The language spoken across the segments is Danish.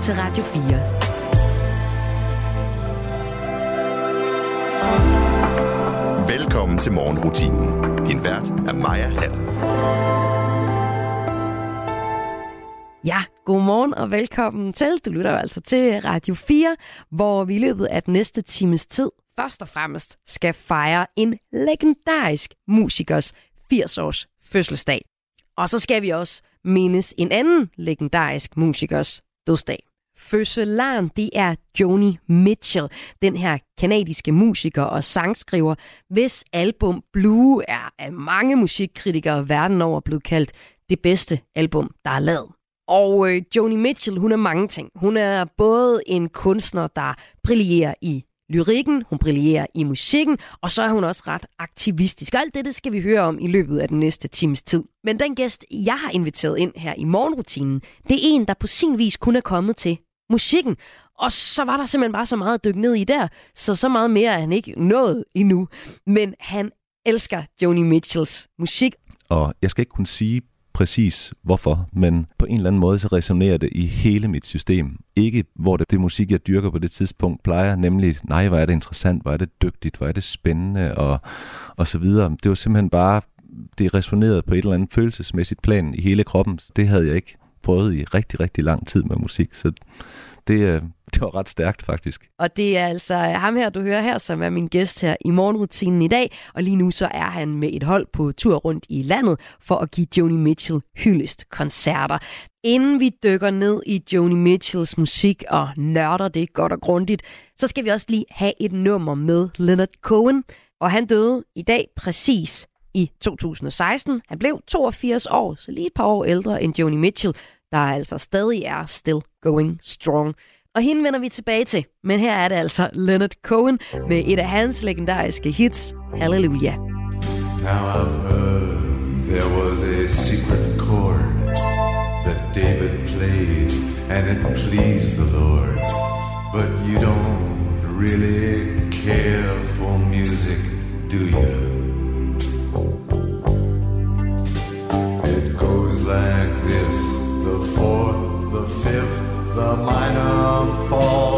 til Radio 4. Velkommen til morgenrutinen. Din vært er Maja Hall. Ja, godmorgen og velkommen til. Du lytter altså til Radio 4, hvor vi i løbet af den næste times tid først og fremmest skal fejre en legendarisk musikers 80-års fødselsdag. Og så skal vi også mindes en anden legendarisk musikers dødsdag. Fødselaren, det er Joni Mitchell, den her kanadiske musiker og sangskriver, hvis album Blue er af mange musikkritikere verden over blevet kaldt det bedste album, der er lavet. Og øh, Joni Mitchell, hun er mange ting. Hun er både en kunstner, der brillerer i lyrikken, hun brillerer i musikken, og så er hun også ret aktivistisk. Og alt det, det skal vi høre om i løbet af den næste times tid. Men den gæst, jeg har inviteret ind her i morgenrutinen, det er en, der på sin vis kun er kommet til musikken. Og så var der simpelthen bare så meget at dykke ned i der, så så meget mere er han ikke nået endnu. Men han elsker Joni Mitchells musik. Og jeg skal ikke kunne sige præcis hvorfor, men på en eller anden måde så resonerer det i hele mit system. Ikke hvor det, det musik, jeg dyrker på det tidspunkt, plejer, nemlig, nej, hvor er det interessant, hvor er det dygtigt, hvor er det spændende, og, og så videre. Det var simpelthen bare, det resonerede på et eller andet følelsesmæssigt plan i hele kroppen. Det havde jeg ikke prøvet i rigtig, rigtig lang tid med musik, så det, øh, det var ret stærkt faktisk. Og det er altså øh, ham her, du hører her, som er min gæst her i morgenrutinen i dag. Og lige nu så er han med et hold på tur rundt i landet for at give Joni Mitchell hyldest koncerter. Inden vi dykker ned i Joni Mitchells musik og nørder det godt og grundigt, så skal vi også lige have et nummer med Leonard Cohen. Og han døde i dag præcis i 2016. Han blev 82 år, så lige et par år ældre end Joni Mitchell, der altså stadig er still going strong. Og hende vender vi tilbage til, men her er det altså Leonard Cohen med et af hans legendariske hits, Hallelujah. Now I've heard there was a secret chord that David played and it pleased the Lord. But you don't really care for music, do you? It goes like minor fall,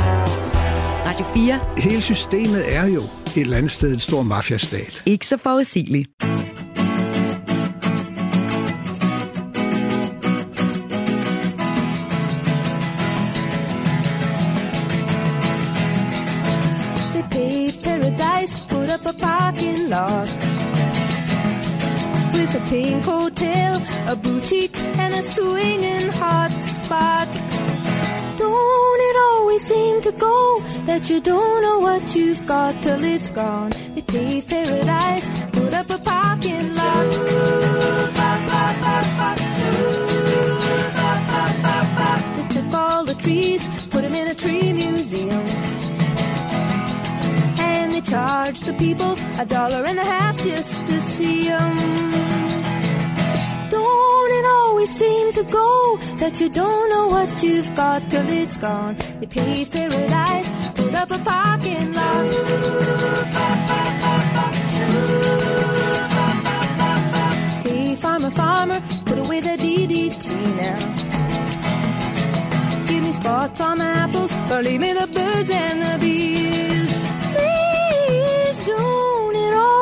Radio 4. Hele systemet er jo et eller andet sted en stor mafiastat. Ikke så forudsigeligt. They paved paradise, put up a parking lot. With a pink hotel, a boutique, that you don't know what you've got till it's gone? They paved paradise, put up a parking lot. They took all the trees, put them in a tree museum. And they charge the people a dollar and a half just to see them. Don't it always seem to go that you don't know what you've got till it's gone? They paved paradise, put up a parking lot. Hey, farmer, farmer, put away the DDT now. Give me spots on my apples, or leave me the birds and the bees.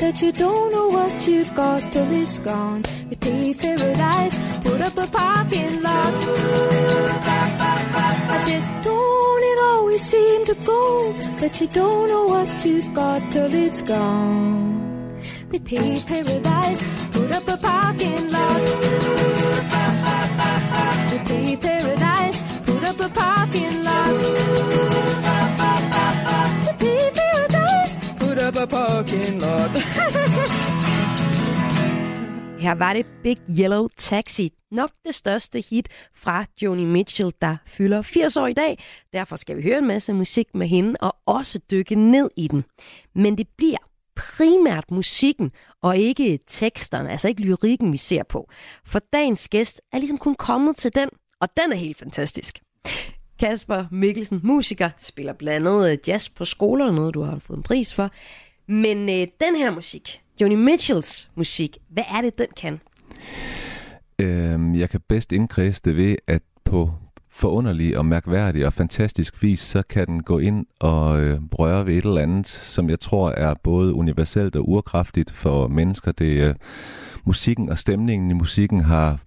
that you don't know what you've got till it's gone? You pay paradise, put up a parking lot. I said, don't it always seem to go that you don't know what you've got till it's gone? They pay paradise, put up a parking lot. They pay paradise, put up a parking lot. Put a parking lot. Her var det Big Yellow Taxi. Nok det største hit fra Joni Mitchell, der fylder 80 år i dag. Derfor skal vi høre en masse musik med hende og også dykke ned i den. Men det bliver primært musikken og ikke teksterne, altså ikke lyrikken, vi ser på. For dagens gæst er ligesom kun kommet til den, og den er helt fantastisk. Kasper Mikkelsen, musiker, spiller blandt andet øh, jazz på skoler, noget du har fået en pris for. Men øh, den her musik, Joni Mitchells musik, hvad er det, den kan? Øhm, jeg kan bedst indkredse det ved, at på forunderlig og mærkværdig og fantastisk vis, så kan den gå ind og øh, røre ved et eller andet, som jeg tror er både universelt og urkraftigt for mennesker. Det øh, musikken og stemningen i musikken har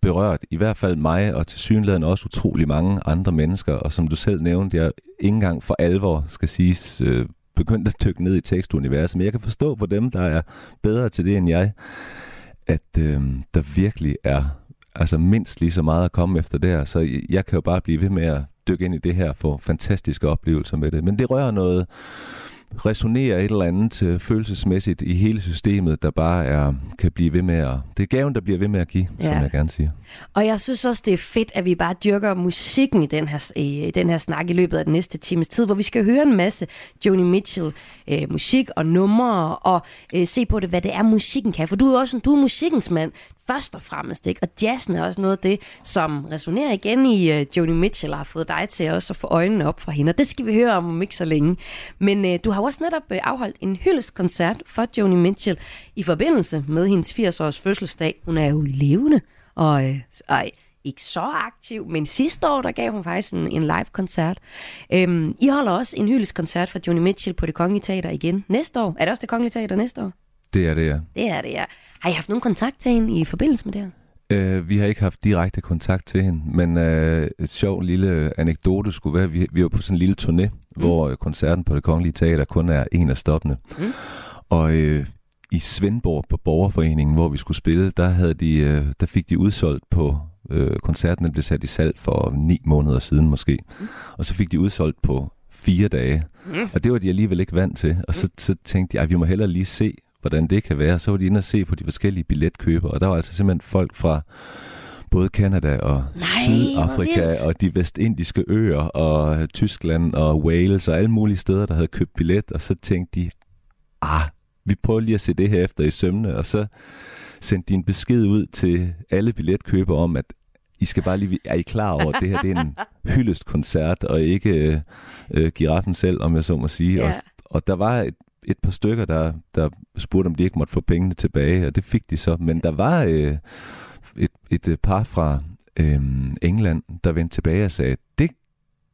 berørt i hvert fald mig og til synligheden også utrolig mange andre mennesker. Og som du selv nævnte, jeg ikke engang for alvor skal siges øh, begyndt at dykke ned i tekstuniverset, men jeg kan forstå på dem, der er bedre til det end jeg, at øh, der virkelig er altså mindst lige så meget at komme efter der, så jeg kan jo bare blive ved med at dykke ind i det her, få fantastiske oplevelser med det. Men det rører noget, resonerer et eller andet følelsesmæssigt i hele systemet, der bare er, kan blive ved med at... Det er gaven, der bliver ved med at give, ja. som jeg gerne siger. Og jeg synes også, det er fedt, at vi bare dyrker musikken i den her, i den her snak i løbet af den næste times tid, hvor vi skal høre en masse Joni Mitchell øh, musik og numre, og øh, se på det, hvad det er, musikken kan. For du er også du er musikkens mand først og fremmest. Ikke? Og jazzen er også noget af det, som resonerer igen i uh, Joni Mitchell og har fået dig til også at få øjnene op for hende. Og det skal vi høre om om ikke så længe. Men uh, du har også netop uh, afholdt en hyldeskoncert for Joni Mitchell i forbindelse med hendes 80-års fødselsdag. Hun er jo levende og, uh, og ikke så aktiv, men sidste år, der gav hun faktisk en, en live-koncert. Øhm, I holder også en hyldeskoncert for Joni Mitchell på det Kongelige Teater igen næste år. Er det også det Kongelige Teater næste år? Det er det, ja. Det er det, ja. Har I haft nogen kontakt til hende i forbindelse med det her? Uh, vi har ikke haft direkte kontakt til hende, men uh, et sjov lille anekdote skulle være, vi, vi var på sådan en lille turné, mm. hvor koncerten på det Kongelige Teater kun er en af stoppene. Mm. Og uh, i Svendborg på Borgerforeningen, hvor vi skulle spille, der, havde de, uh, der fik de udsolgt på uh, koncerten, den blev sat i salg for ni måneder siden måske. Mm. Og så fik de udsolgt på fire dage. Mm. Og det var de alligevel ikke vant til. Og så, så tænkte jeg, at vi må hellere lige se, hvordan det kan være. Så var de inde og se på de forskellige billetkøber, og der var altså simpelthen folk fra både Kanada og Nej, Sydafrika og de vestindiske øer og Tyskland og Wales og alle mulige steder, der havde købt billet, og så tænkte de, ah, vi prøver lige at se det her efter i sømne, og så sendte de en besked ud til alle billetkøbere om, at I skal bare lige, er I klar over, at det her det er en hyldestkoncert, og ikke øh, øh, giraffen selv, om jeg så må sige. Ja. Og, og der var et et par stykker, der, der spurgte, om de ikke måtte få pengene tilbage, og det fik de så. Men der var øh, et, et øh, par fra øh, England, der vendte tilbage og sagde, det,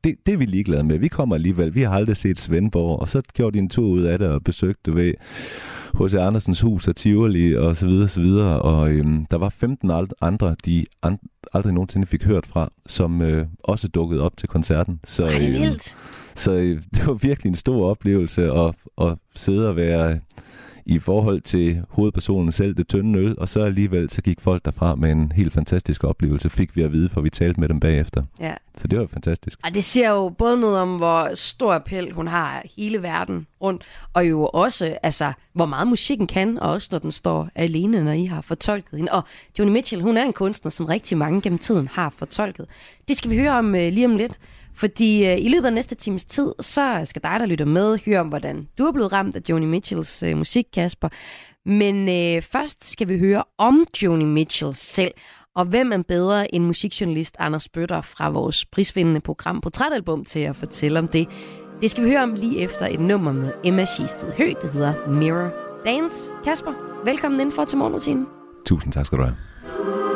det, det er vi ligeglade med. Vi kommer alligevel. Vi har aldrig set Svendborg. Og så gjorde de en tur ud af det og besøgte ved H.C. Andersens hus og Tivoli og så videre, så videre. Og øhm, der var 15 andre, de and, aldrig nogensinde fik hørt fra, som øh, også dukkede op til koncerten. Så, Ej, det er vildt. Så øh, det var virkelig en stor oplevelse at, at sidde og være i forhold til hovedpersonen selv, det tynde øl, og så alligevel så gik folk derfra med en helt fantastisk oplevelse, fik vi at vide, for vi talte med dem bagefter. Ja. Så det var fantastisk. Og det siger jo både noget om, hvor stor appel hun har hele verden rundt, og jo også, altså, hvor meget musikken kan, og også når den står alene, når I har fortolket hende. Og Joni Mitchell, hun er en kunstner, som rigtig mange gennem tiden har fortolket. Det skal vi høre om uh, lige om lidt. Fordi øh, i løbet af næste times tid, så skal dig, der lytter med, høre om, hvordan du er blevet ramt af Joni Mitchells øh, musik, Kasper. Men øh, først skal vi høre om Joni Mitchell selv. Og hvem er bedre end musikjournalist Anders Bøtter fra vores prisvindende program Portrætalbum til at fortælle om det? Det skal vi høre om lige efter et nummer med Emma Schisted Høgh, det hedder Mirror Dance. Kasper, velkommen indenfor til morgenrutinen. Tusind tak skal du have.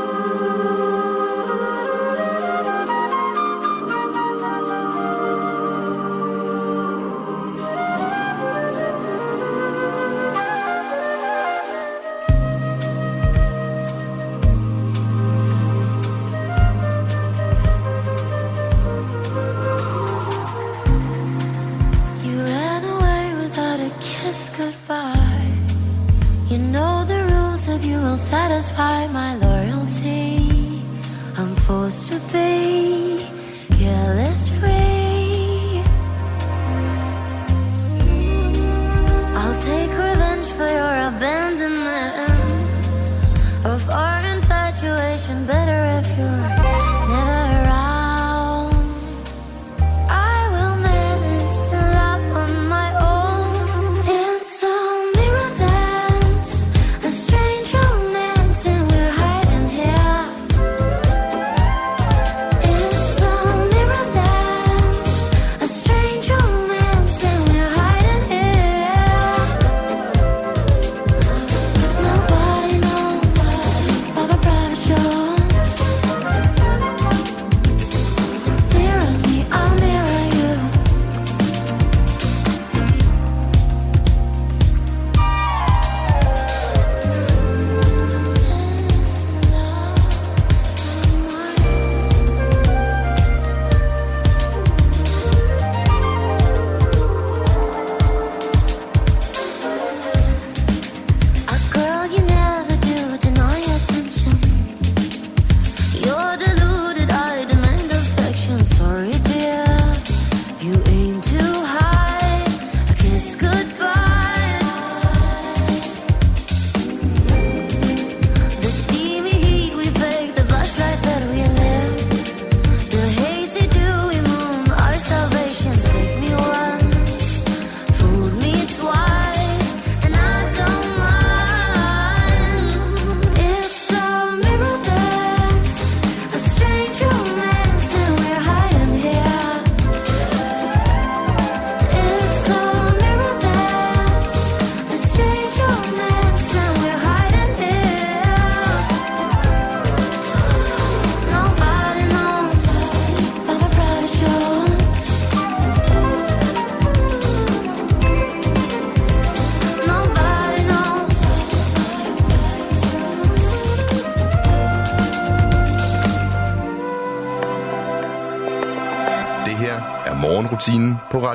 will satisfy my loyalty. I'm forced to be careless free. I'll take revenge for your abandonment.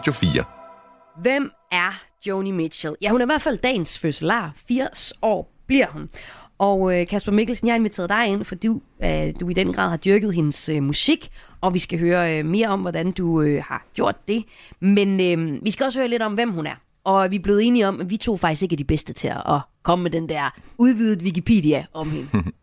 Radio 4. Hvem er Joni Mitchell? Ja, hun er i hvert fald dagens fødselar. 80 år bliver hun. Og øh, Kasper Mikkelsen, jeg har inviteret dig ind, fordi du, øh, du i den grad har dyrket hendes øh, musik, og vi skal høre øh, mere om, hvordan du øh, har gjort det. Men øh, vi skal også høre lidt om, hvem hun er. Og vi er blevet enige om, at vi to faktisk ikke er de bedste til at komme med den der udvidet Wikipedia om hende.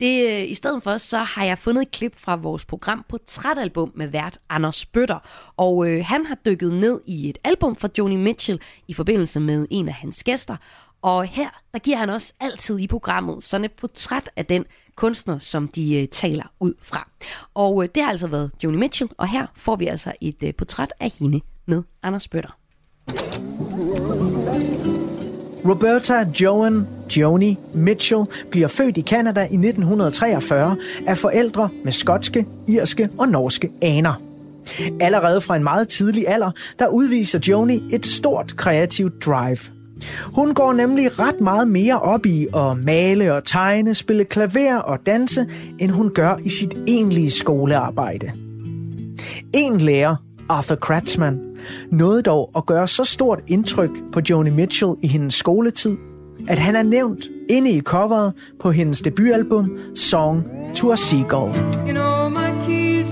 det, øh, I stedet for, så har jeg fundet et klip fra vores program på Trætalbum med vært Anders Bøtter. Og øh, han har dykket ned i et album fra Joni Mitchell i forbindelse med en af hans gæster. Og her, der giver han også altid i programmet sådan et portræt af den kunstner, som de øh, taler ud fra. Og øh, det har altså været Joni Mitchell, og her får vi altså et øh, portræt af hende med Anders Bøtter. Roberta Joan Joni Mitchell bliver født i Canada i 1943 af forældre med skotske, irske og norske aner. Allerede fra en meget tidlig alder, der udviser Joni et stort kreativt drive. Hun går nemlig ret meget mere op i at male og tegne, spille klaver og danse, end hun gør i sit egentlige skolearbejde. En lærer, Arthur Kratzmann, nåede dog at gøre så stort indtryk på Joni Mitchell i hendes skoletid, at han er nævnt inde i coveret på hendes debutalbum Song to a Seagull. You know my keys.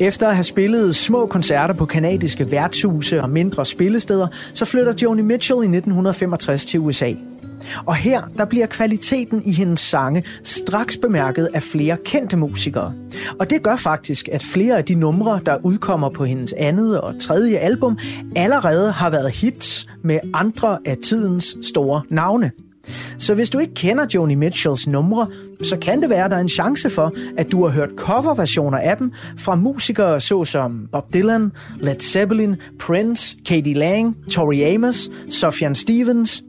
Efter at have spillet små koncerter på kanadiske værtshuse og mindre spillesteder, så flytter Joni Mitchell i 1965 til USA. Og her der bliver kvaliteten i hendes sange straks bemærket af flere kendte musikere. Og det gør faktisk, at flere af de numre, der udkommer på hendes andet og tredje album, allerede har været hits med andre af tidens store navne. Så hvis du ikke kender Joni Mitchells numre, så kan det være, at der er en chance for, at du har hørt coverversioner af dem fra musikere såsom Bob Dylan, Led Zeppelin, Prince, Katie Lang, Tori Amos, Sufjan Stevens,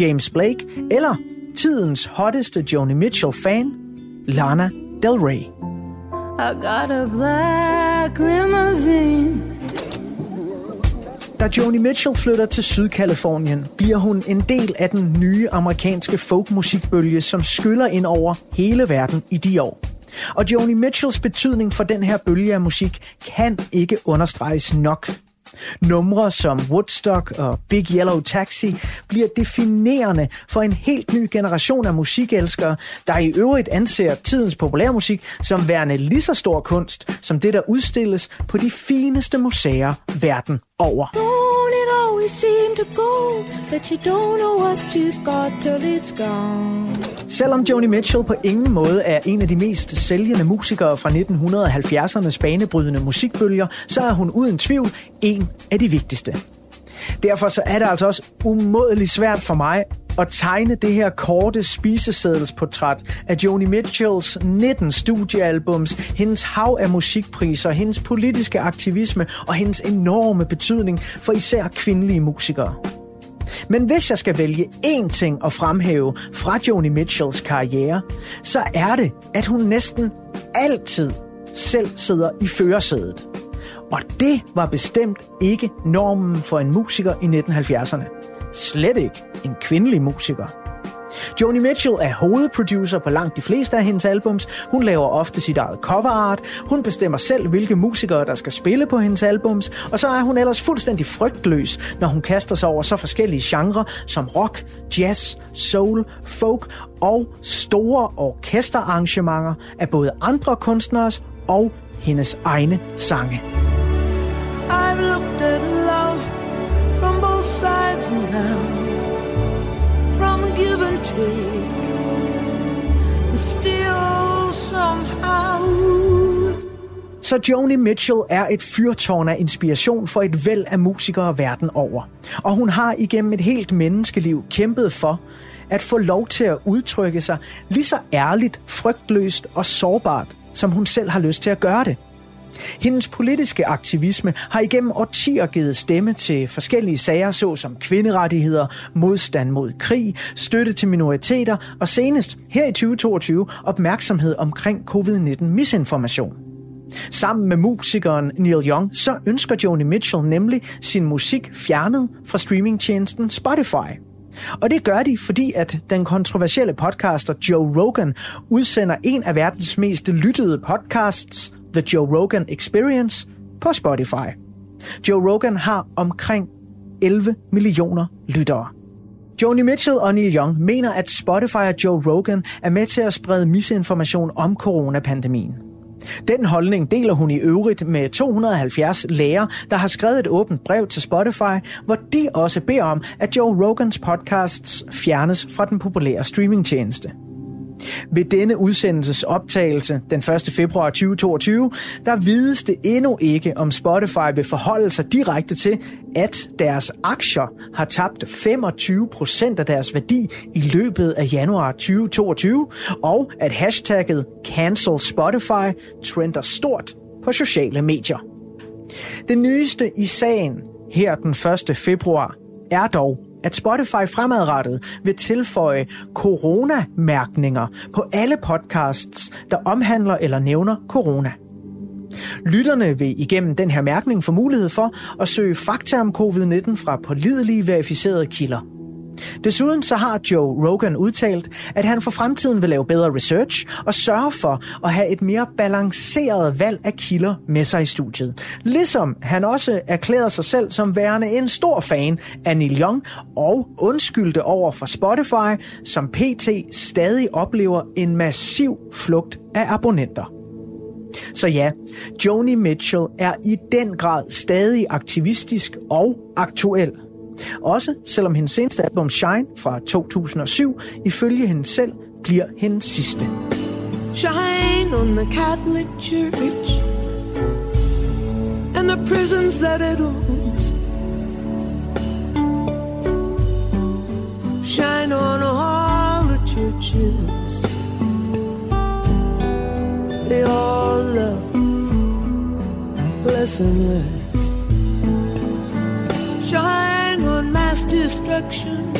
James Blake eller tidens hotteste Joni Mitchell-fan, Lana Del Rey. I got a black limousine. Da Joni Mitchell flytter til Sydkalifornien, bliver hun en del af den nye amerikanske folkmusikbølge, som skyller ind over hele verden i de år. Og Joni Mitchells betydning for den her bølge af musik kan ikke understreges nok. Numre som Woodstock og Big Yellow Taxi bliver definerende for en helt ny generation af musikelskere, der i øvrigt anser tidens populærmusik som værende lige så stor kunst som det, der udstilles på de fineste museer verden over only seem to go that you don't know what you've got till it's gone. Selvom Joni Mitchell på ingen måde er en af de mest sælgende musikere fra 1970'ernes banebrydende musikbølger, så er hun uden tvivl en af de vigtigste. Derfor så er det altså også umådeligt svært for mig at tegne det her korte spisesædelsportræt af Joni Mitchells 19 studiealbums, hendes hav af musikpriser, hendes politiske aktivisme og hendes enorme betydning for især kvindelige musikere. Men hvis jeg skal vælge én ting at fremhæve fra Joni Mitchells karriere, så er det, at hun næsten altid selv sidder i førersædet. Og det var bestemt ikke normen for en musiker i 1970'erne. Slet ikke en kvindelig musiker. Joni Mitchell er hovedproducer på langt de fleste af hendes albums. Hun laver ofte sit eget cover art. Hun bestemmer selv, hvilke musikere, der skal spille på hendes albums. Og så er hun ellers fuldstændig frygtløs, når hun kaster sig over så forskellige genrer som rock, jazz, soul, folk og store orkesterarrangementer af både andre kunstneres og hendes egne sange. Ups and downs, from give and take, and still somehow. Så Joni Mitchell er et fyrtårn af inspiration for et væld af musikere verden over. Og hun har igennem et helt menneskeliv kæmpet for at få lov til at udtrykke sig lige så ærligt, frygtløst og sårbart, som hun selv har lyst til at gøre det. Hendes politiske aktivisme har igennem årtier givet stemme til forskellige sager, såsom kvinderettigheder, modstand mod krig, støtte til minoriteter og senest her i 2022 opmærksomhed omkring covid-19 misinformation. Sammen med musikeren Neil Young, så ønsker Joni Mitchell nemlig sin musik fjernet fra streamingtjenesten Spotify. Og det gør de, fordi at den kontroversielle podcaster Joe Rogan udsender en af verdens mest lyttede podcasts, The Joe Rogan Experience, på Spotify. Joe Rogan har omkring 11 millioner lyttere. Joni Mitchell og Neil Young mener, at Spotify og Joe Rogan er med til at sprede misinformation om coronapandemien. Den holdning deler hun i øvrigt med 270 læger, der har skrevet et åbent brev til Spotify, hvor de også beder om, at Joe Rogans podcasts fjernes fra den populære streamingtjeneste. Ved denne udsendelses optagelse den 1. februar 2022, der vides det endnu ikke, om Spotify vil forholde sig direkte til, at deres aktier har tabt 25% af deres værdi i løbet af januar 2022, og at hashtagget Cancel Spotify trender stort på sociale medier. Det nyeste i sagen her den 1. februar er dog, at Spotify fremadrettet vil tilføje coronamærkninger på alle podcasts, der omhandler eller nævner corona. Lytterne vil igennem den her mærkning få mulighed for at søge fakta om covid-19 fra pålidelige verificerede kilder – Desuden så har Joe Rogan udtalt, at han for fremtiden vil lave bedre research og sørge for at have et mere balanceret valg af kilder med sig i studiet. Ligesom han også erklærede sig selv som værende en stor fan af Neil Young og undskyldte over for Spotify, som PT stadig oplever en massiv flugt af abonnenter. Så ja, Joni Mitchell er i den grad stadig aktivistisk og aktuel. Også selvom hendes seneste album Shine fra 2007 ifølge hende selv bliver hendes sidste. Shine on the Catholic Church and the prisons that it owns. Shine on all the churches. They all love less and less. Shine destruction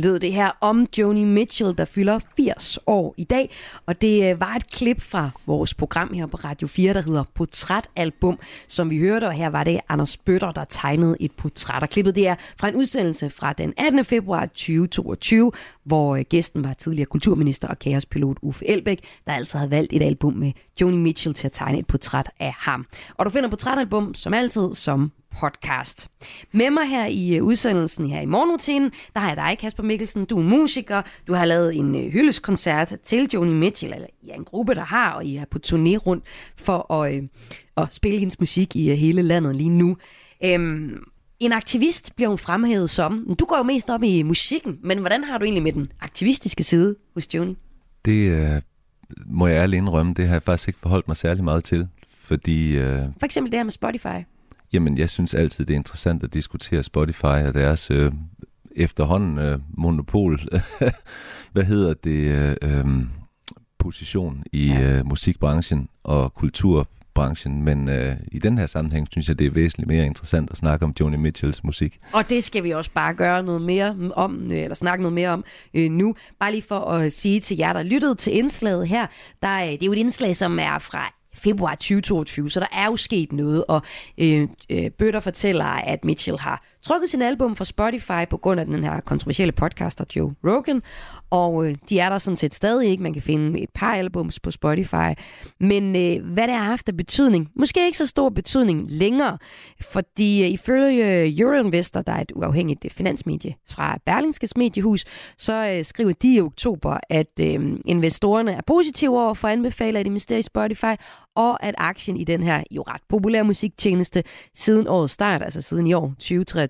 lød det her om Joni Mitchell, der fylder 80 år i dag. Og det øh, var et klip fra vores program her på Radio 4, der hedder Portrætalbum, som vi hørte. Og her var det Anders Bøtter, der tegnede et portræt. Og klippet det er fra en udsendelse fra den 18. februar 2022, hvor øh, gæsten var tidligere kulturminister og kaospilot Uffe Elbæk, der altså havde valgt et album med Joni Mitchell til at tegne et portræt af ham. Og du finder portrætalbum som altid som podcast. Med mig her i øh, udsendelsen her i morgenrutinen, der har jeg dig, Kasper Mikkelsen. Du er musiker, du har lavet en øh, hyldeskoncert til Joni Mitchell, eller ja, en gruppe, der har, og I er på turné rundt for at, øh, at spille hendes musik i hele landet lige nu. Øhm, en aktivist bliver hun fremhævet som. Du går jo mest op i musikken, men hvordan har du egentlig med den aktivistiske side hos Joni? Det øh, må jeg ærligt indrømme, det har jeg faktisk ikke forholdt mig særlig meget til, fordi... Øh, For eksempel det her med Spotify. Jamen, jeg synes altid, det er interessant at diskutere Spotify og deres øh, efterhånden øh, monopol, hvad hedder det, øh, øh, position i ja. øh, musikbranchen og kulturbranchen, men øh, i den her sammenhæng synes jeg, det er væsentligt mere interessant at snakke om Joni Mitchells musik. Og det skal vi også bare gøre noget mere om, øh, eller snakke noget mere om øh, nu. Bare lige for at sige til jer, der lyttede til indslaget her, der, øh, det er jo et indslag, som er fra februar 2022, så der er jo sket noget, og øh, øh, Bøtter fortæller, at Mitchell har trykket sin album fra Spotify på grund af den her kontroversielle podcaster Joe Rogan, og øh, de er der sådan set stadig ikke. Man kan finde et par albums på Spotify. Men øh, hvad det har haft af betydning? Måske ikke så stor betydning længere, fordi øh, ifølge øh, Euroinvestor, der er et uafhængigt øh, finansmedie fra Berlingskes mediehus, så øh, skriver de i oktober, at øh, investorerne er positive over for at anbefale at investere i Spotify, og at aktien i den her jo ret populære musiktjeneste siden årets start, altså siden i år 2023,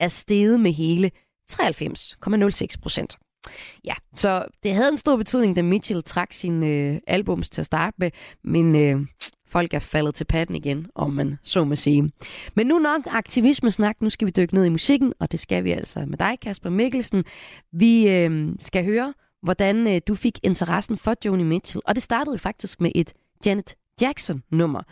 er steget med hele 93,06 procent. Ja, så det havde en stor betydning, da Mitchell trak sin øh, albums til at starte med, men øh, folk er faldet til patten igen, om man så må sige. Men nu nok aktivisme-snak, nu skal vi dykke ned i musikken, og det skal vi altså med dig, Kasper Mikkelsen. Vi øh, skal høre, hvordan øh, du fik interessen for Joni Mitchell, og det startede jo faktisk med et Janet Jackson-nummer.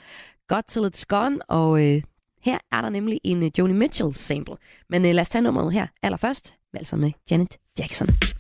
Got Till It's Gone, og øh, her er der nemlig en øh, Joni Mitchell sample. Men uh, lad os tage nummeret her allerførst, altså med Janet Jackson.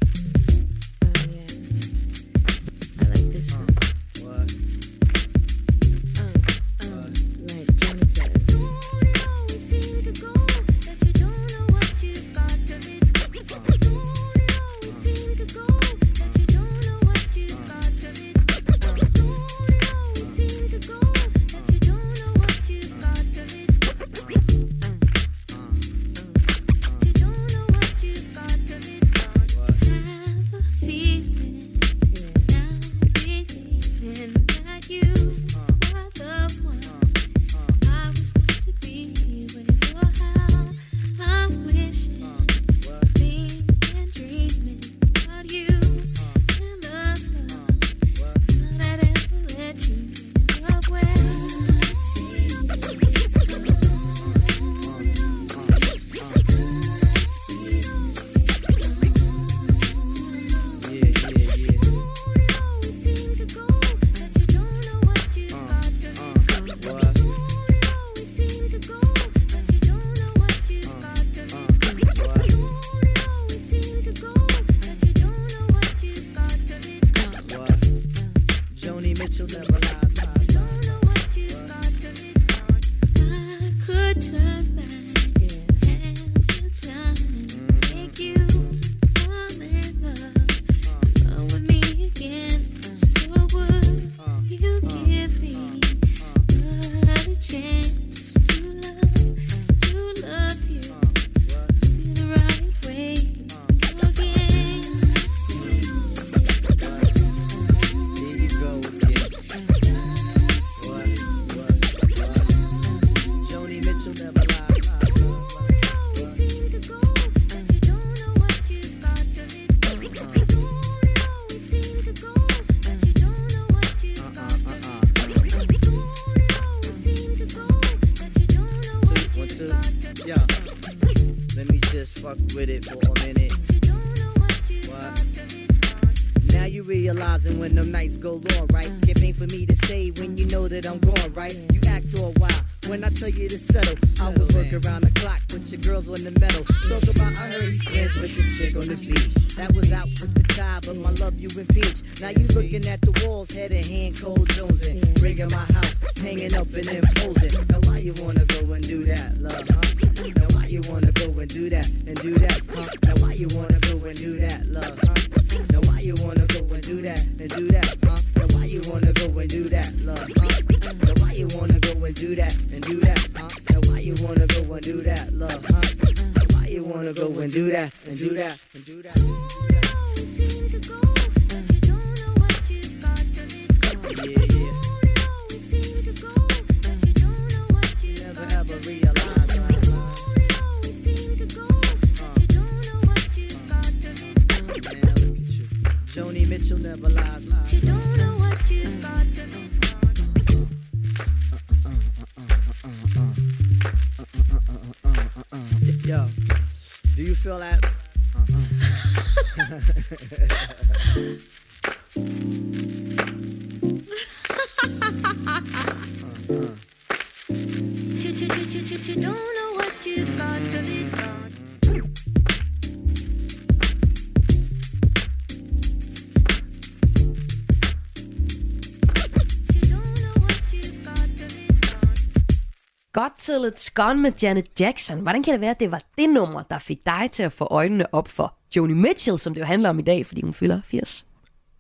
Got Till It's Gone med Janet Jackson. Hvordan kan det være, at det var det nummer, der fik dig til at få øjnene op for Joni Mitchell, som det jo handler om i dag, fordi hun fylder 80?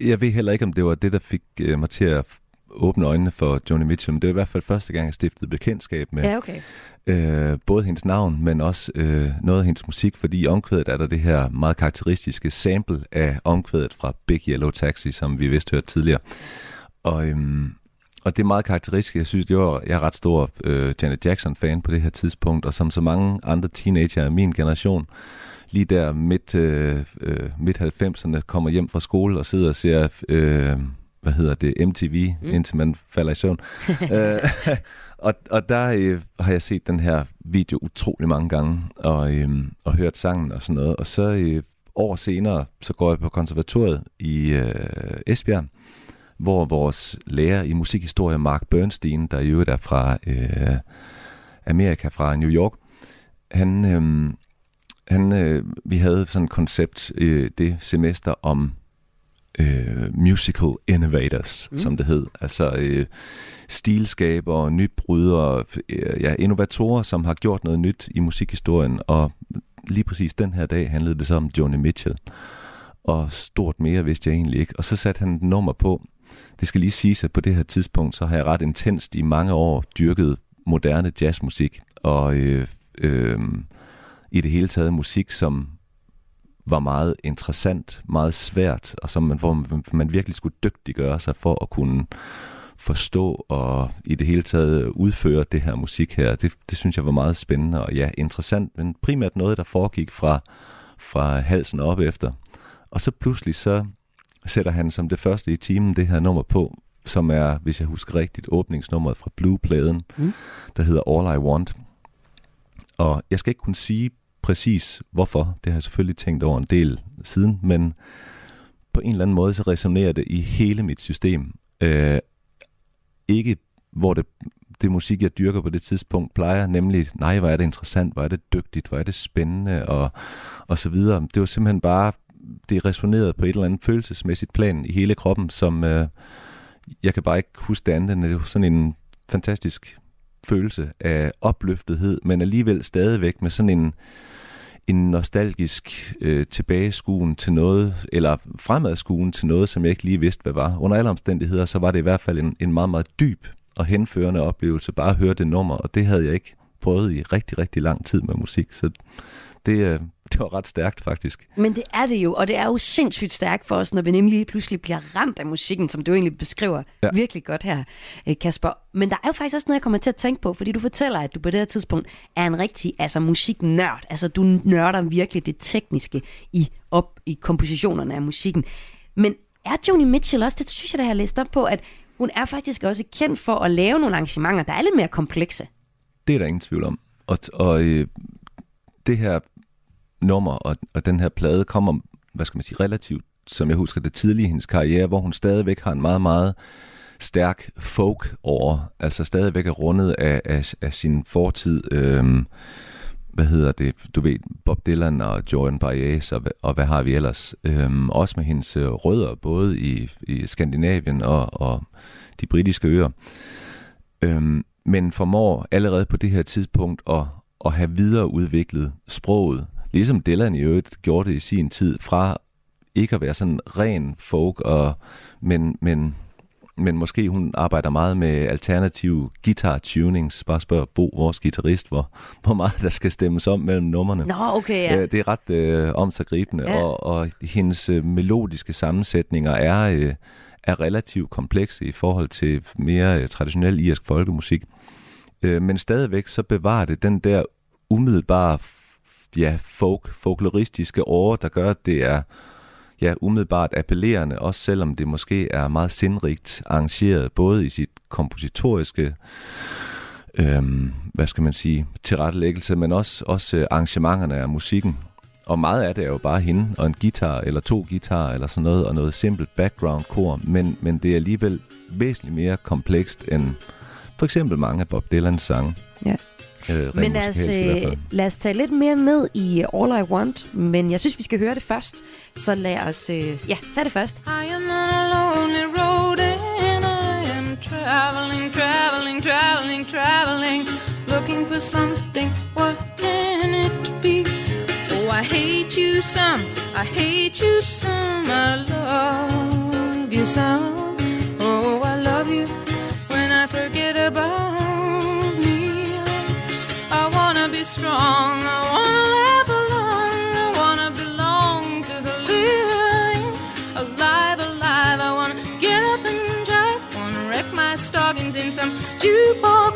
Jeg ved heller ikke, om det var det, der fik øh, mig til at åbne øjnene for Joni Mitchell, men det var i hvert fald første gang, jeg stiftede bekendtskab med ja, okay. øh, både hendes navn, men også øh, noget af hendes musik, fordi i omkvædet er der det her meget karakteristiske sample af omkvædet fra Big Yellow Taxi, som vi vist hørte tidligere. Og, øhm, og det er meget karakteristisk. Jeg synes, jeg, var, jeg er ret stor øh, Janet Jackson-fan på det her tidspunkt, og som så mange andre teenager af min generation, lige der midt, øh, øh midt 90'erne, kommer hjem fra skole og sidder og ser, øh, hvad hedder det, MTV, mm. indtil man falder i søvn. øh, og, og der øh, har jeg set den her video utrolig mange gange, og, øh, og hørt sangen og sådan noget. Og så øh, år senere, så går jeg på konservatoriet i øh, Esbjerg, hvor vores lærer i musikhistorie, Mark Bernstein, der i øvrigt er fra øh, Amerika, fra New York, han, øh, han, øh, vi havde sådan et koncept øh, det semester om øh, musical innovators, mm. som det hed. Altså øh, stilskabere, nybrydere, øh, ja, innovatorer, som har gjort noget nyt i musikhistorien. Og lige præcis den her dag handlede det så om Joni Mitchell. Og stort mere vidste jeg egentlig ikke. Og så satte han et nummer på, det skal lige siges, at på det her tidspunkt, så har jeg ret intenst i mange år dyrket moderne jazzmusik, og øh, øh, i det hele taget musik, som var meget interessant, meget svært, og som man, hvor man, man virkelig skulle dygtiggøre sig for at kunne forstå og i det hele taget udføre det her musik her. Det, det synes jeg var meget spændende og ja, interessant, men primært noget, der foregik fra, fra halsen op efter. Og så pludselig så sætter han som det første i timen det her nummer på, som er, hvis jeg husker rigtigt, åbningsnummeret fra Blue-pladen, mm. der hedder All I Want. Og jeg skal ikke kunne sige præcis hvorfor, det har jeg selvfølgelig tænkt over en del siden, men på en eller anden måde, så resonerer det i hele mit system. Øh, ikke hvor det, det musik, jeg dyrker på det tidspunkt, plejer, nemlig, nej, hvor er det interessant, hvor er det dygtigt, hvor er det spændende, og, og så videre. Det var simpelthen bare, det resonerede på et eller andet følelsesmæssigt plan i hele kroppen, som øh, jeg kan bare ikke huske det andet, end det var sådan en fantastisk følelse af opløftethed, men alligevel stadigvæk med sådan en, en nostalgisk øh, tilbageskuen til noget, eller fremadskuen til noget, som jeg ikke lige vidste, hvad var. Under alle omstændigheder, så var det i hvert fald en, en meget, meget dyb og henførende oplevelse, bare at høre det nummer, og det havde jeg ikke prøvet i rigtig, rigtig lang tid med musik, så det, øh, det var ret stærkt faktisk. Men det er det jo, og det er jo sindssygt stærkt for os, når vi nemlig pludselig bliver ramt af musikken, som du egentlig beskriver ja. virkelig godt her, øh, Kasper. Men der er jo faktisk også noget, jeg kommer til at tænke på, fordi du fortæller, at du på det her tidspunkt er en rigtig altså musiknørd. Altså du nørder virkelig det tekniske i, op i kompositionerne af musikken. Men er Joni Mitchell også, det synes jeg, der har læst op på, at hun er faktisk også kendt for at lave nogle arrangementer, der er lidt mere komplekse. Det er der ingen tvivl om. Og, og øh, det her nummer, og, og den her plade kommer, hvad skal man sige, relativt, som jeg husker det tidlige i hendes karriere, hvor hun stadigvæk har en meget, meget stærk folk over, altså stadigvæk er rundet af, af, af sin fortid, øhm, hvad hedder det, du ved, Bob Dylan og Jordan Baez og, og hvad har vi ellers, øhm, også med hendes øh, rødder, både i, i Skandinavien og, og de britiske øer, øhm, men formår allerede på det her tidspunkt at, at have videreudviklet sproget, ligesom Dylan i øvrigt gjorde det i sin tid, fra ikke at være sådan ren folk, og, men, men, men måske hun arbejder meget med alternative guitar tunings. Bare spørg Bo, vores guitarist, hvor, hvor meget der skal stemmes om mellem numrene. Nå, okay, ja. Det er ret øh, omsaggribende, ja. og, og hendes øh, melodiske sammensætninger er, øh, er relativt komplekse i forhold til mere øh, traditionel irsk folkemusik. Øh, men stadigvæk så bevarer det den der umiddelbare ja, folk, folkloristiske år, der gør, at det er ja, umiddelbart appellerende, også selvom det måske er meget sindrigt arrangeret, både i sit kompositoriske, øhm, hvad skal man sige, tilrettelæggelse, men også, også øh, arrangementerne af musikken. Og meget af det er jo bare hende, og en guitar, eller to guitarer, eller sådan noget, og noget simpelt background-kor, men, men det er alligevel væsentligt mere komplekst end for eksempel mange af Bob Dylans sange. Ja. Øh, men lad os, øh, lad os tage lidt mere ned i All I Want, men jeg synes, vi skal høre det først. Så lad os, øh, ja, tage det først. I am on a lonely road and I am traveling, traveling, traveling, traveling, looking for something. What can it be? Oh, I hate you some, I hate you some, I love you some. Strong. I wanna live alone. I wanna belong to the living. Alive, alive. I wanna get up and drive. Wanna wreck my stockings in some jukebox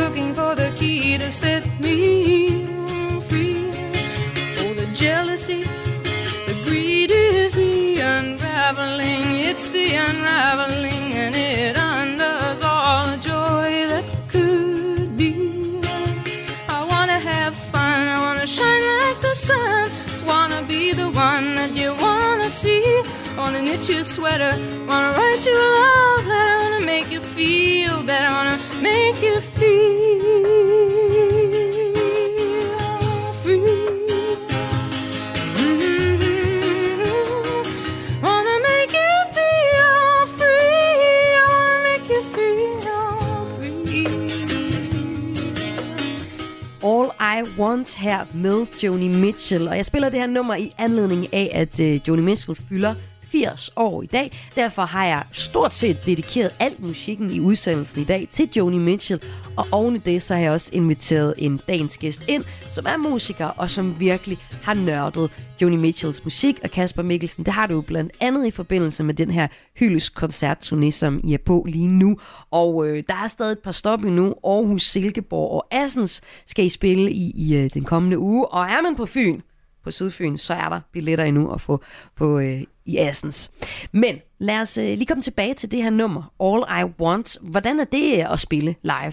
Looking for the key to set me free. Oh, the jealousy, the greed is the unraveling. It's the unraveling, and it undoes all the joy that could be. I wanna have fun, I wanna shine like the sun. Wanna be the one that you wanna see. Wanna knit you sweater, wanna write you a love. Feel better, wanna make you feel free. Mhm. Wanna make you feel free, I wanna make you feel free. All I Want her med Joni Mitchell. Og jeg spiller det her nummer i anledning af, at øh, Joni Mitchell fylder 80 år i dag. Derfor har jeg stort set dedikeret al musikken i udsendelsen i dag til Joni Mitchell. Og oven i det, så har jeg også inviteret en dagens gæst ind, som er musiker og som virkelig har nørdet Joni Mitchells musik. Og Kasper Mikkelsen, det har du jo blandt andet i forbindelse med den her Hyldes koncertturné, som I er på lige nu. Og øh, der er stadig et par stop endnu. Aarhus, Silkeborg og Assens skal I spille i, i øh, den kommende uge. Og er man på Fyn, på Sydfyn, så er der billetter endnu at få på, øh, i Assens. Men lad os øh, lige komme tilbage til det her nummer, All I Want. Hvordan er det at spille live?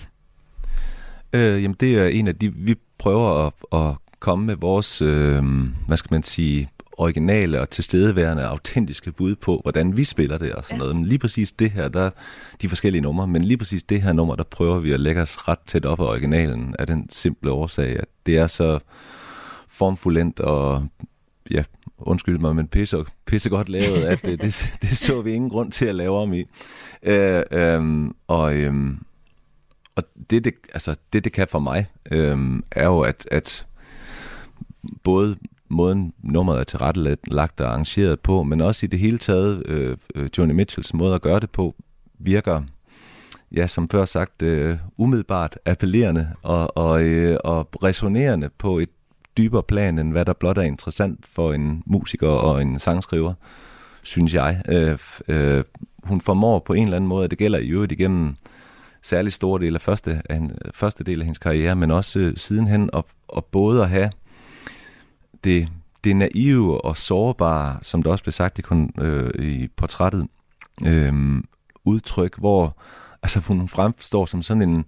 Øh, jamen, det er en af de, vi prøver at, at komme med vores, øh, hvad skal man sige, originale og tilstedeværende autentiske bud på, hvordan vi spiller det og sådan ja. noget. Men lige præcis det her, der de forskellige numre, men lige præcis det her nummer, der prøver vi at lægge os ret tæt op af originalen af den simple årsag, at det er så formfuldendt og ja, undskyld mig, men pisse, pisse godt lavet, at det, det, det så vi ingen grund til at lave om i. Øh, øh, og øh, og det, det, altså, det, det kan for mig, øh, er jo, at, at både måden nummeret er tilrettelagt og arrangeret på, men også i det hele taget, øh, øh, Johnny Mitchells måde at gøre det på, virker, ja, som før sagt, øh, umiddelbart appellerende og, og, øh, og resonerende på et dybere plan, end hvad der blot er interessant for en musiker og en sangskriver, synes jeg. Øh, øh, hun formår på en eller anden måde, og det gælder i øvrigt igennem særlig store del af første, af, første del af hendes karriere, men også øh, sidenhen, og, og både at have det, det naive og sårbare, som der også blev sagt i, kun, øh, i portrættet, øh, udtryk, hvor altså, hun fremstår som sådan en,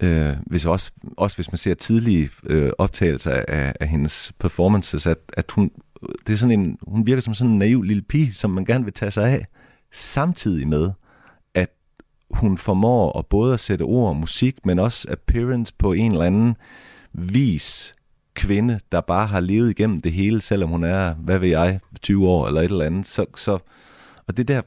øh, hvis også, også hvis man ser tidlige øh, optagelser af, af hendes performances, at, at hun, det er sådan en, hun virker som sådan en naiv lille pige, som man gerne vil tage sig af, samtidig med, at hun formår at både at sætte ord og musik, men også appearance på en eller anden vis kvinde, der bare har levet igennem det hele, selvom hun er, hvad ved jeg, 20 år eller et eller andet. Så, så, og det der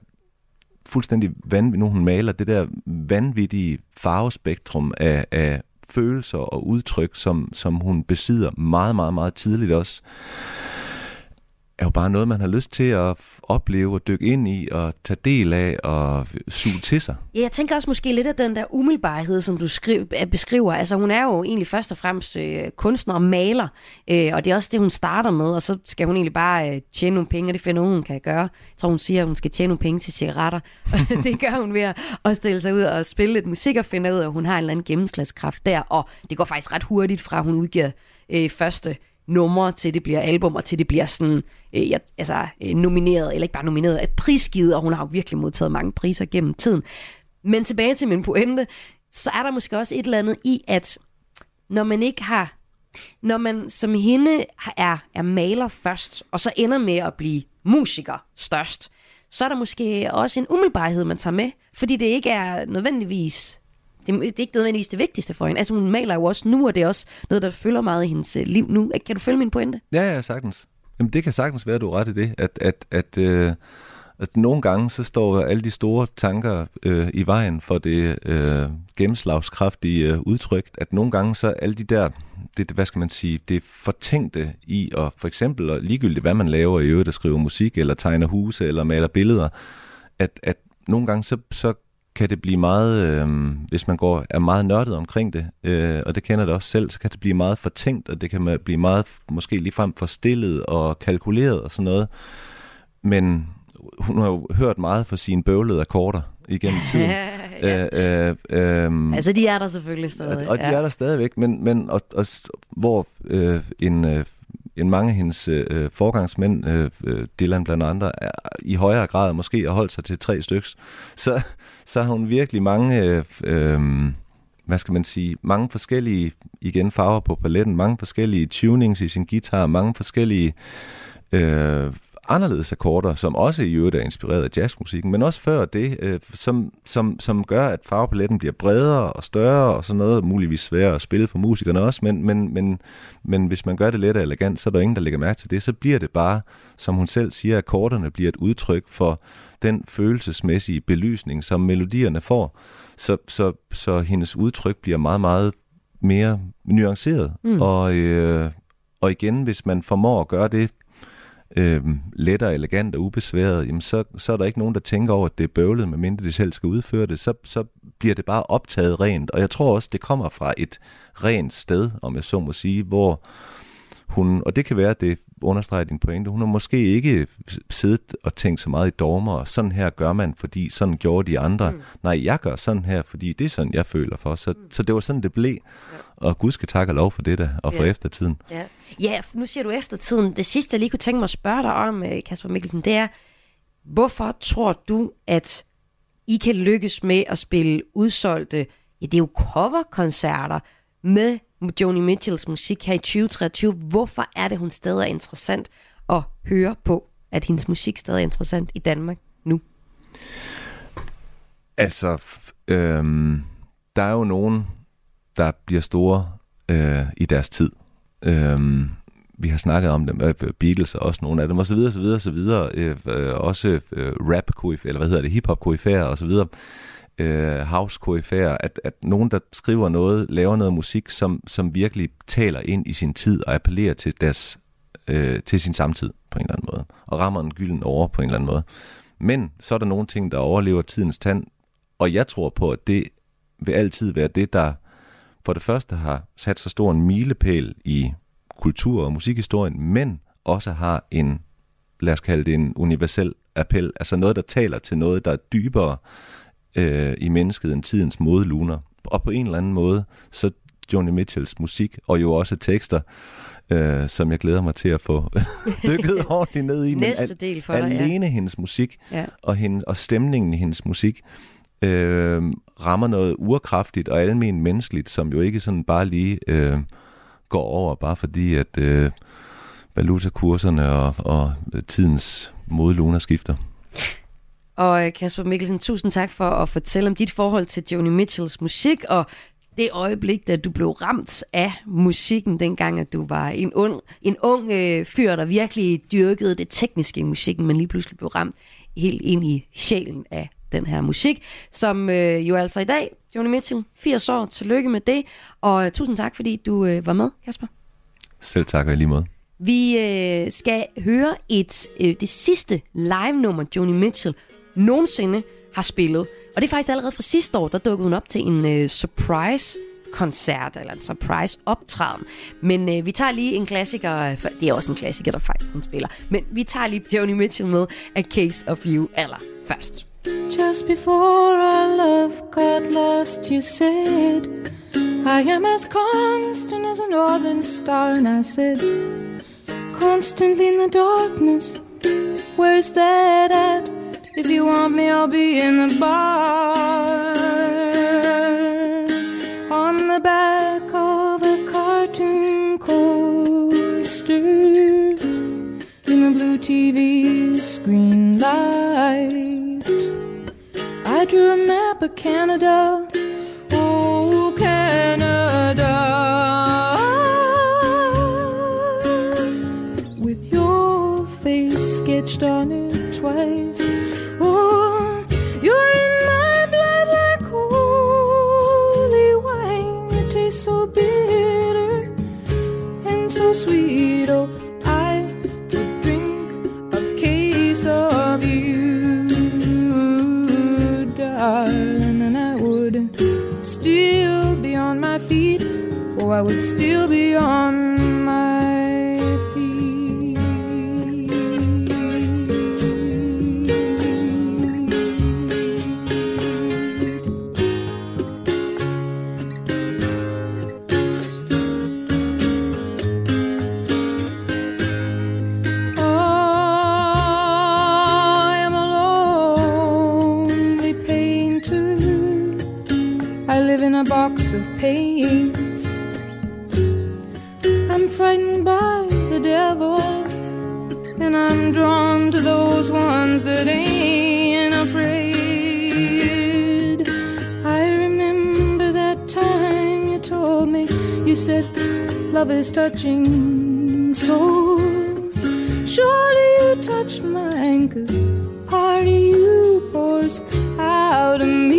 fuldstændig vanvittigt, nu hun maler, det der vanvittige farvespektrum af, af følelser og udtryk, som, som hun besidder meget, meget, meget tidligt også, er jo bare noget, man har lyst til at opleve og dykke ind i og tage del af og suge til sig. Ja, jeg tænker også måske lidt af den der umiddelbarhed, som du skri- øh, beskriver. Altså hun er jo egentlig først og fremmest øh, kunstner og maler, øh, og det er også det, hun starter med, og så skal hun egentlig bare øh, tjene nogle penge, og det finder hun kan gøre. Jeg tror, hun siger, at hun skal tjene nogle penge til cigaretter, og det gør hun ved at stille sig ud og spille lidt musik og finde ud af, at hun har en eller anden gennemslagskraft der, og det går faktisk ret hurtigt fra, at hun udgiver øh, første numre, til det bliver album, og til det bliver sådan, øh, altså, øh, nomineret, eller ikke bare nomineret, at prisgivet, og hun har jo virkelig modtaget mange priser gennem tiden. Men tilbage til min pointe, så er der måske også et eller andet i, at når man ikke har, når man som hende er, er maler først, og så ender med at blive musiker størst, så er der måske også en umiddelbarhed, man tager med, fordi det ikke er nødvendigvis det, det er ikke nødvendigvis det vigtigste for hende. Altså hun maler jo også nu, og det er også noget, der følger meget i hendes øh, liv nu. Kan du følge min pointe? Ja, ja, sagtens. Jamen det kan sagtens være, at du er ret i det, at, at, at, øh, at nogle gange så står alle de store tanker øh, i vejen for det øh, gennemslagskraftige øh, udtryk, at nogle gange så alle de der, det, hvad skal man sige, det fortænkte i, og for eksempel, og ligegyldigt hvad man laver i øvrigt, at skrive musik, eller tegner huse, eller maler billeder, at, at nogle gange så, så kan det blive meget, øh, hvis man går er meget nørdet omkring det, øh, og det kender det også selv, så kan det blive meget fortænkt, og det kan blive meget måske ligefrem forstillet og kalkuleret og sådan noget. Men hun har jo hørt meget for sine bøvlede akkorder igennem tiden. ja. øh, øh, øh, altså, de er der selvfølgelig stadig. Og, og de ja. er der stadigvæk, men, men og, og, hvor øh, en, øh, end mange af hendes øh, øh forgangsmænd, øh, øh, Dylan blandt andre, er, i højere grad måske har holdt sig til tre styks, så, så har hun virkelig mange, øh, øh, hvad skal man sige, mange forskellige, igen farver på paletten, mange forskellige tunings i sin guitar, mange forskellige øh, anderledes akkorder, som også i øvrigt er inspireret af jazzmusikken, men også før det, øh, som, som, som gør, at farvepaletten bliver bredere og større og sådan noget, muligvis sværere at spille for musikerne også, men, men, men, men hvis man gør det let og elegant, så er der ingen, der lægger mærke til det, så bliver det bare, som hun selv siger, at akkorderne bliver et udtryk for den følelsesmæssige belysning, som melodierne får. Så, så, så hendes udtryk bliver meget, meget mere nuanceret. Mm. Og, øh, og igen, hvis man formår at gøre det øh, let og elegant og ubesværet, jamen så, så er der ikke nogen, der tænker over, at det er bøvlet, medmindre de selv skal udføre det. Så, så bliver det bare optaget rent. Og jeg tror også, det kommer fra et rent sted, om jeg så må sige, hvor hun, og det kan være, at det understreger din pointe, hun har måske ikke siddet og tænkt så meget i dogmer, og sådan her gør man, fordi sådan gjorde de andre. Mm. Nej, jeg gør sådan her, fordi det er sådan, jeg føler for. Så, mm. så det var sådan, det blev. Ja. Og Gud skal takke og lov for det der, og for Ja. eftertiden. Ja. ja, nu siger du eftertiden. Det sidste, jeg lige kunne tænke mig at spørge dig om, øh, Kasper Mikkelsen, det er, hvorfor tror du, at I kan lykkes med at spille udsolgte, ja, det er jo coverkoncerter med Joni Mitchells musik her i 2023. Hvorfor er det, hun stadig er interessant at høre på, at hendes musik stadig er interessant i Danmark nu? Altså, f- øhm, der er jo nogen, der bliver store øh, i deres tid. Øhm, vi har snakket om dem, øh, øh, Beatles og også nogle af dem, og så videre, så videre, så videre. Øh, øh, også øh, rap eller hvad hedder det, hip-hop og så videre. Øh, house koryfærer at, at nogen, der skriver noget, laver noget musik, som, som virkelig taler ind i sin tid og appellerer til deres øh, til sin samtid på en eller anden måde, og rammer en gylden over på en eller anden måde. Men så er der nogle ting, der overlever tidens tand, og jeg tror på, at det vil altid være det, der for det første har sat så stor en milepæl i kultur- og musikhistorien, men også har en, lad os kalde det en universel appel, altså noget, der taler til noget, der er dybere øh, i mennesket end tidens modeluner. Og på en eller anden måde, så Joni Mitchells musik, og jo også tekster, øh, som jeg glæder mig til at få dykket ordentligt ned i. men Næste al- del for dig, ja. Alene hendes musik, Ja. og, hende, og stemningen i hendes musik, øh, rammer noget urkraftigt og almen menneskeligt, som jo ikke sådan bare lige øh, går over, bare fordi at øh, valutakurserne og, og tidens modeluner skifter. Og øh, Kasper Mikkelsen, tusind tak for at fortælle om dit forhold til Joni Mitchells musik, og det øjeblik, da du blev ramt af musikken, dengang at du var en ung, en ung øh, fyr, der virkelig dyrkede det tekniske i musikken, men lige pludselig blev ramt helt ind i sjælen af den her musik, som øh, jo altså i dag, Joni Mitchell, 80 år, tillykke med det, og øh, tusind tak, fordi du øh, var med, Kasper. Selv tak og i lige måde. Vi øh, skal høre et øh, det sidste live-nummer, Joni Mitchell nogensinde har spillet. Og det er faktisk allerede fra sidste år, der dukkede hun op til en øh, surprise-koncert, eller en surprise-optræden. Men øh, vi tager lige en klassiker, øh, for det er også en klassiker, der faktisk hun spiller. Men vi tager lige Joni Mitchell med A Case of You aller først. Just before our love got lost, you said, I am as constant as a northern star. And I said, constantly in the darkness, where's that at? If you want me, I'll be in the bar. On the back of a cartoon coaster in the blue TV screen light. I drew a map of Canada. I would still be on love is touching souls. Surely you touch cause part of you pours out of me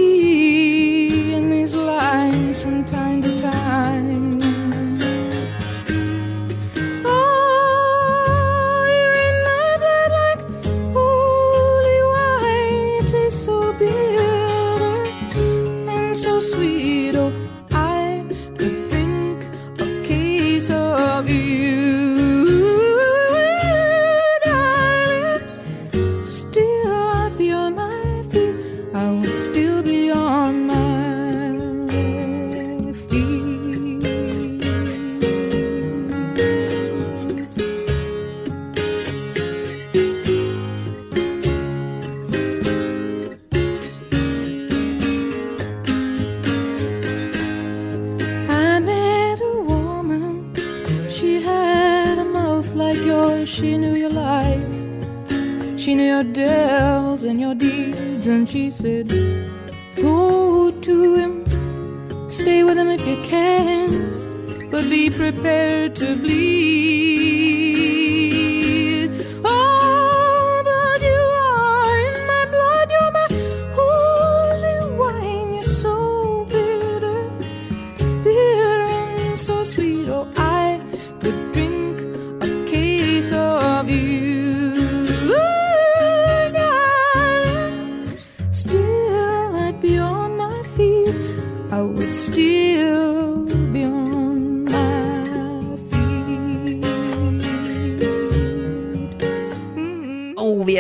said, Go to him. Stay with him if you can. But be prepared to bleed.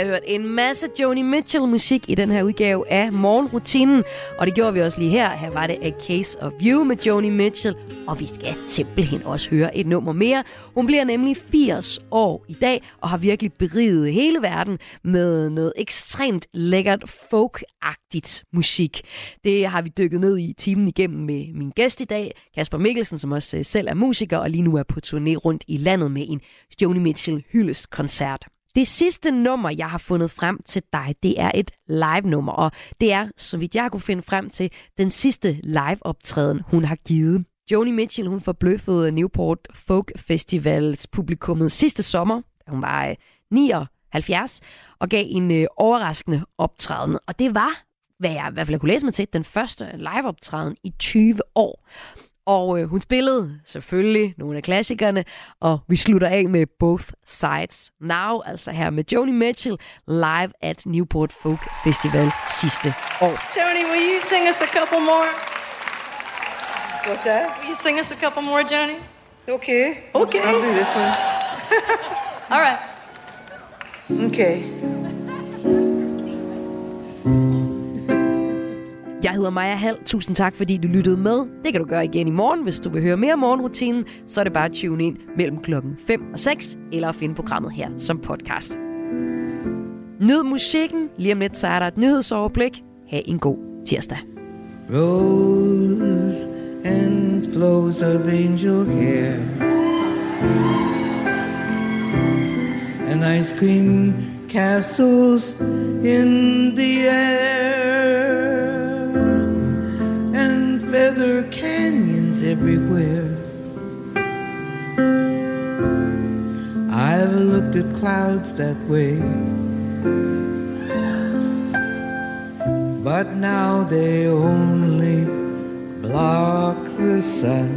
Har hørt en masse Joni Mitchell-musik i den her udgave af Morgenrutinen. Og det gjorde vi også lige her. Her var det A Case of You med Joni Mitchell. Og vi skal simpelthen også høre et nummer mere. Hun bliver nemlig 80 år i dag, og har virkelig beriget hele verden med noget ekstremt lækkert folk-agtigt musik. Det har vi dykket ned i timen igennem med min gæst i dag, Kasper Mikkelsen, som også øh, selv er musiker, og lige nu er på turné rundt i landet med en Joni Mitchell hyldestkoncert. Det sidste nummer, jeg har fundet frem til dig, det er et live-nummer, og det er, så vidt jeg kunne finde frem til, den sidste live-optræden, hun har givet. Joni Mitchell, hun forbløffede Newport Folk Festivals publikummet sidste sommer, da hun var øh, 79, og gav en øh, overraskende optræden. Og det var, hvad jeg i hvert fald kunne læse mig til, den første live-optræden i 20 år. Og øh, hun spillede selvfølgelig nogle af klassikerne, og vi slutter af med Both Sides Now, altså her med Joni Mitchell live at Newport Folk Festival sidste år. Joni, will you sing us a couple more? What's that? Will you sing us a couple more, Joni? Okay. Okay. I'll do this one. All right. Okay. Jeg hedder Maja Hall. Tusind tak, fordi du lyttede med. Det kan du gøre igen i morgen. Hvis du vil høre mere om morgenrutinen, så er det bare at tune ind mellem klokken 5 og 6, eller at finde programmet her som podcast. Nyd musikken. Lige om lidt, så er der et nyhedsoverblik. Ha' en god tirsdag. Rose and flows of angel hair and ice cream castles in the air looked clouds that way. But now they only block the sun.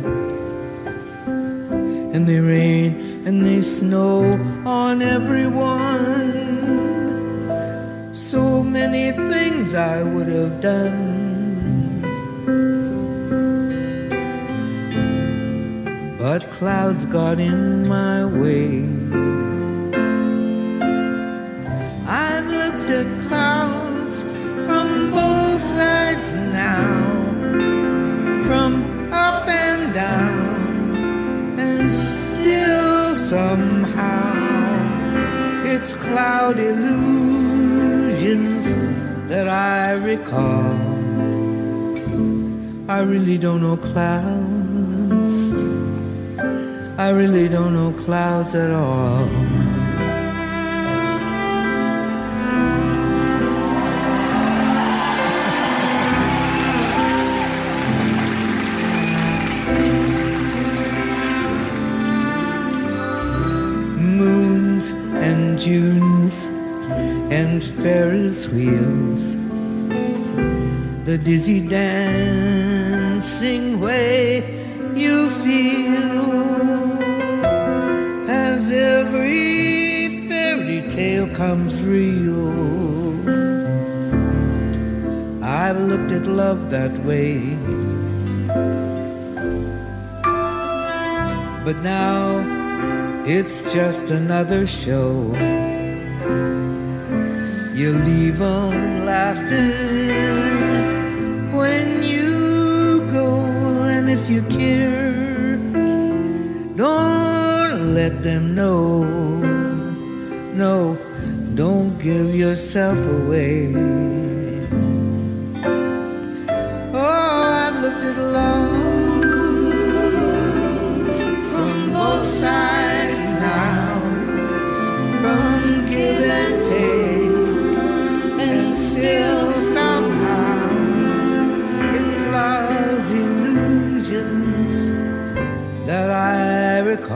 And they rain and they snow on everyone. So many things I would have done. But clouds got in my way. Cloud illusions that I recall. I really don't know clouds. I really don't know clouds at all. And Junes and Ferris wheels the dizzy dancing way you feel as every fairy tale comes real. I've looked at love that way, but now it's just another show. You leave leave 'em laughing when you go, and if you care, don't let them know. No, don't give yourself away.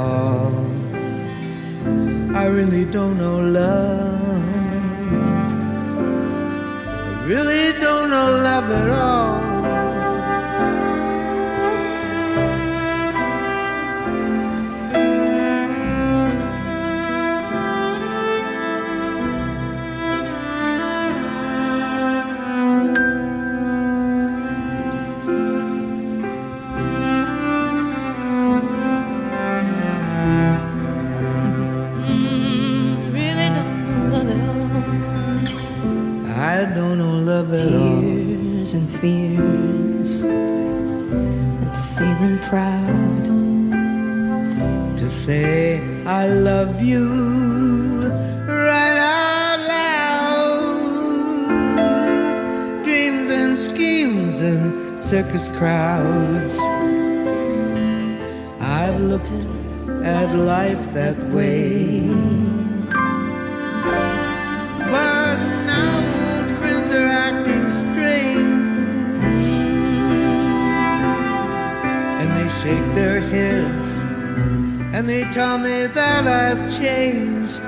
I. I really don't know love. I really don't know love at all. To say I love you right out loud. Dreams and schemes and circus crowds. I've looked at life that way. And they tell me that I've changed.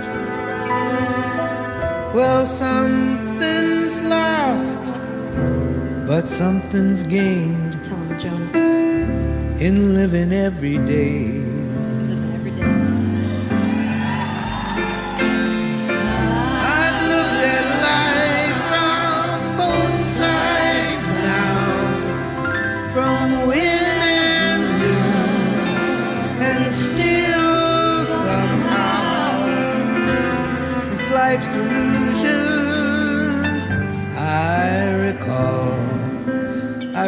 Well, something's lost, but something's gained. Tell him, Jonah. In living every day.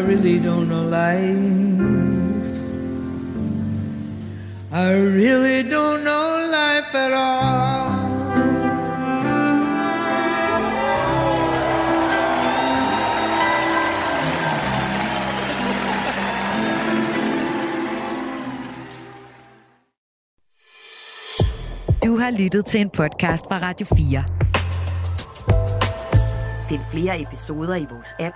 Really don't know life. I really don't know life at all. Du har lyttet til en podcast fra Radio 4. Find flere episoder i vores app,